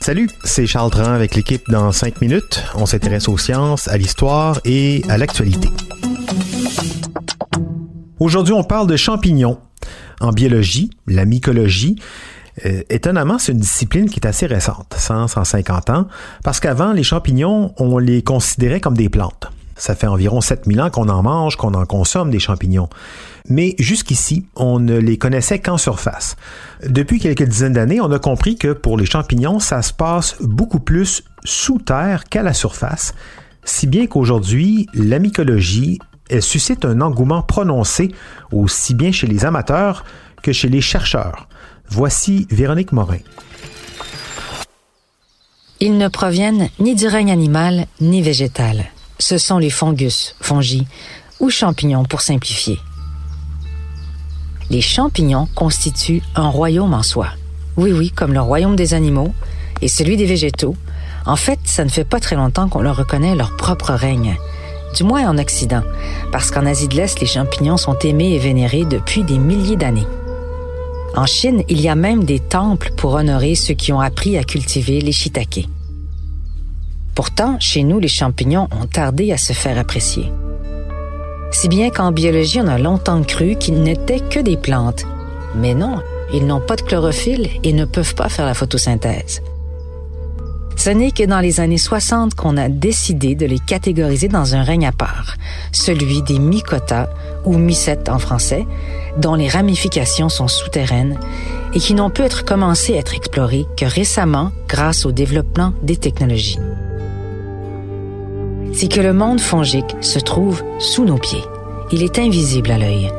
Salut, c'est Charles Dran avec l'équipe dans 5 minutes. On s'intéresse aux sciences, à l'histoire et à l'actualité. Aujourd'hui, on parle de champignons. En biologie, la mycologie, euh, étonnamment, c'est une discipline qui est assez récente, 100, 150 ans, parce qu'avant, les champignons, on les considérait comme des plantes. Ça fait environ 7000 ans qu'on en mange, qu'on en consomme des champignons. Mais jusqu'ici, on ne les connaissait qu'en surface. Depuis quelques dizaines d'années, on a compris que pour les champignons, ça se passe beaucoup plus sous terre qu'à la surface, si bien qu'aujourd'hui, la mycologie elle suscite un engouement prononcé aussi bien chez les amateurs que chez les chercheurs. Voici Véronique Morin. Ils ne proviennent ni du règne animal ni végétal. Ce sont les fungus, fongis ou champignons pour simplifier. Les champignons constituent un royaume en soi. Oui, oui, comme le royaume des animaux et celui des végétaux. En fait, ça ne fait pas très longtemps qu'on leur reconnaît leur propre règne du moins en Occident, parce qu'en Asie de l'Est, les champignons sont aimés et vénérés depuis des milliers d'années. En Chine, il y a même des temples pour honorer ceux qui ont appris à cultiver les shiitake. Pourtant, chez nous, les champignons ont tardé à se faire apprécier. Si bien qu'en biologie, on a longtemps cru qu'ils n'étaient que des plantes. Mais non, ils n'ont pas de chlorophylle et ne peuvent pas faire la photosynthèse. Ce n'est que dans les années 60 qu'on a décidé de les catégoriser dans un règne à part, celui des mycotas ou mycètes en français, dont les ramifications sont souterraines et qui n'ont pu être commencées à être explorées que récemment grâce au développement des technologies. C'est que le monde fongique se trouve sous nos pieds. Il est invisible à l'œil.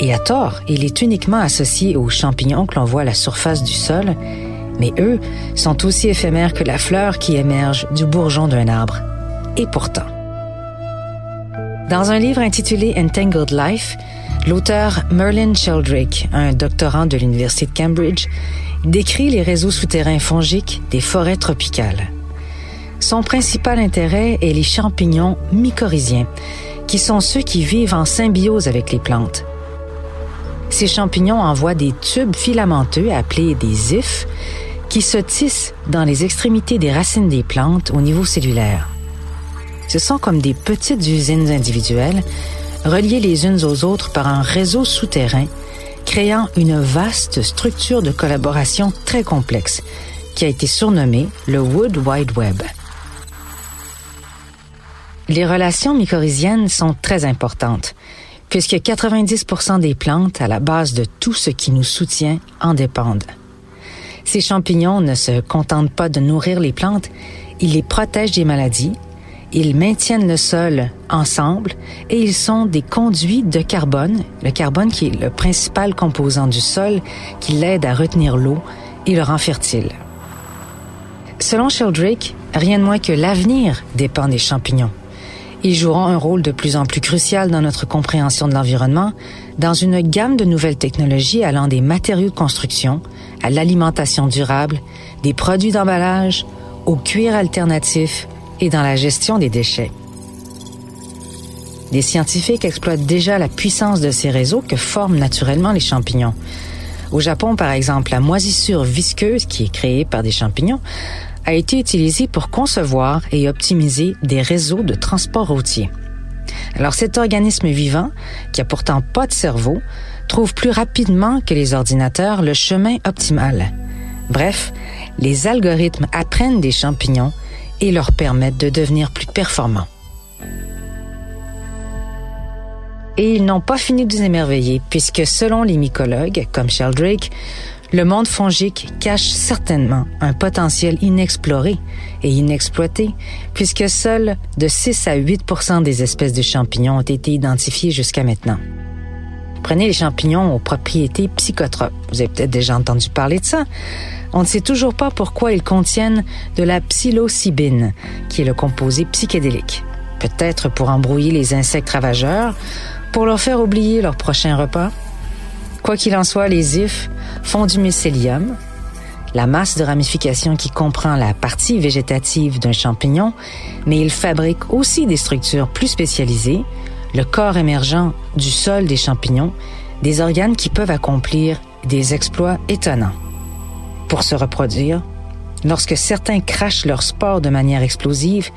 Et à tort, il est uniquement associé aux champignons que l'on voit à la surface du sol mais eux sont aussi éphémères que la fleur qui émerge du bourgeon d'un arbre. Et pourtant. Dans un livre intitulé Entangled Life, l'auteur Merlin Sheldrake, un doctorant de l'Université de Cambridge, décrit les réseaux souterrains fongiques des forêts tropicales. Son principal intérêt est les champignons mycorhiziens, qui sont ceux qui vivent en symbiose avec les plantes. Ces champignons envoient des tubes filamenteux appelés des ifs qui se tissent dans les extrémités des racines des plantes au niveau cellulaire. Ce sont comme des petites usines individuelles reliées les unes aux autres par un réseau souterrain, créant une vaste structure de collaboration très complexe qui a été surnommée le Wood Wide Web. Les relations mycorhiziennes sont très importantes, puisque 90% des plantes à la base de tout ce qui nous soutient en dépendent. Ces champignons ne se contentent pas de nourrir les plantes, ils les protègent des maladies, ils maintiennent le sol ensemble et ils sont des conduits de carbone, le carbone qui est le principal composant du sol qui l'aide à retenir l'eau et le rend fertile. Selon Sheldrake, rien de moins que l'avenir dépend des champignons. Ils joueront un rôle de plus en plus crucial dans notre compréhension de l'environnement, dans une gamme de nouvelles technologies allant des matériaux de construction à l'alimentation durable, des produits d'emballage, au cuir alternatif et dans la gestion des déchets. Les scientifiques exploitent déjà la puissance de ces réseaux que forment naturellement les champignons. Au Japon, par exemple, la moisissure visqueuse qui est créée par des champignons a été utilisée pour concevoir et optimiser des réseaux de transport routier. Alors cet organisme vivant, qui a pourtant pas de cerveau, trouve plus rapidement que les ordinateurs le chemin optimal. Bref, les algorithmes apprennent des champignons et leur permettent de devenir plus performants. Et ils n'ont pas fini de nous émerveiller, puisque selon les mycologues, comme Sheldrake, le monde fongique cache certainement un potentiel inexploré et inexploité, puisque seuls de 6 à 8 des espèces de champignons ont été identifiées jusqu'à maintenant. Prenez les champignons aux propriétés psychotropes. Vous avez peut-être déjà entendu parler de ça. On ne sait toujours pas pourquoi ils contiennent de la psilocybine, qui est le composé psychédélique. Peut-être pour embrouiller les insectes ravageurs, pour leur faire oublier leur prochain repas. Quoi qu'il en soit, les ifs font du mycélium, la masse de ramification qui comprend la partie végétative d'un champignon, mais ils fabriquent aussi des structures plus spécialisées, le corps émergent du sol des champignons, des organes qui peuvent accomplir des exploits étonnants. Pour se reproduire, lorsque certains crachent leur sport de manière explosive,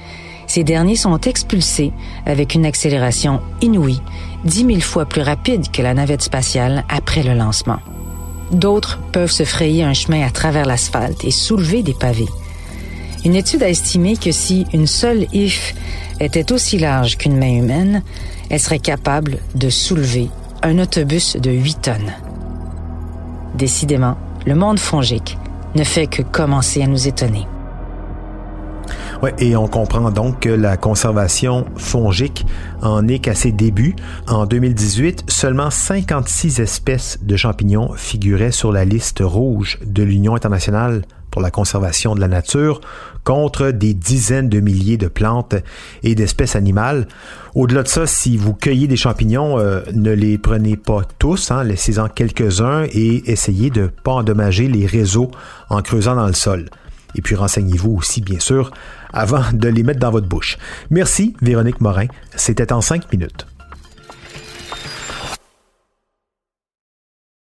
ces derniers sont expulsés avec une accélération inouïe, dix mille fois plus rapide que la navette spatiale après le lancement. D'autres peuvent se frayer un chemin à travers l'asphalte et soulever des pavés. Une étude a estimé que si une seule if était aussi large qu'une main humaine, elle serait capable de soulever un autobus de 8 tonnes. Décidément, le monde fongique ne fait que commencer à nous étonner. Ouais, et on comprend donc que la conservation fongique en est qu'à ses débuts. En 2018, seulement 56 espèces de champignons figuraient sur la liste rouge de l'Union internationale pour la conservation de la nature contre des dizaines de milliers de plantes et d'espèces animales. Au-delà de ça, si vous cueillez des champignons, euh, ne les prenez pas tous, hein, laissez-en quelques-uns et essayez de ne pas endommager les réseaux en creusant dans le sol. Et puis renseignez-vous aussi, bien sûr, avant de les mettre dans votre bouche. Merci, Véronique Morin. C'était en cinq minutes.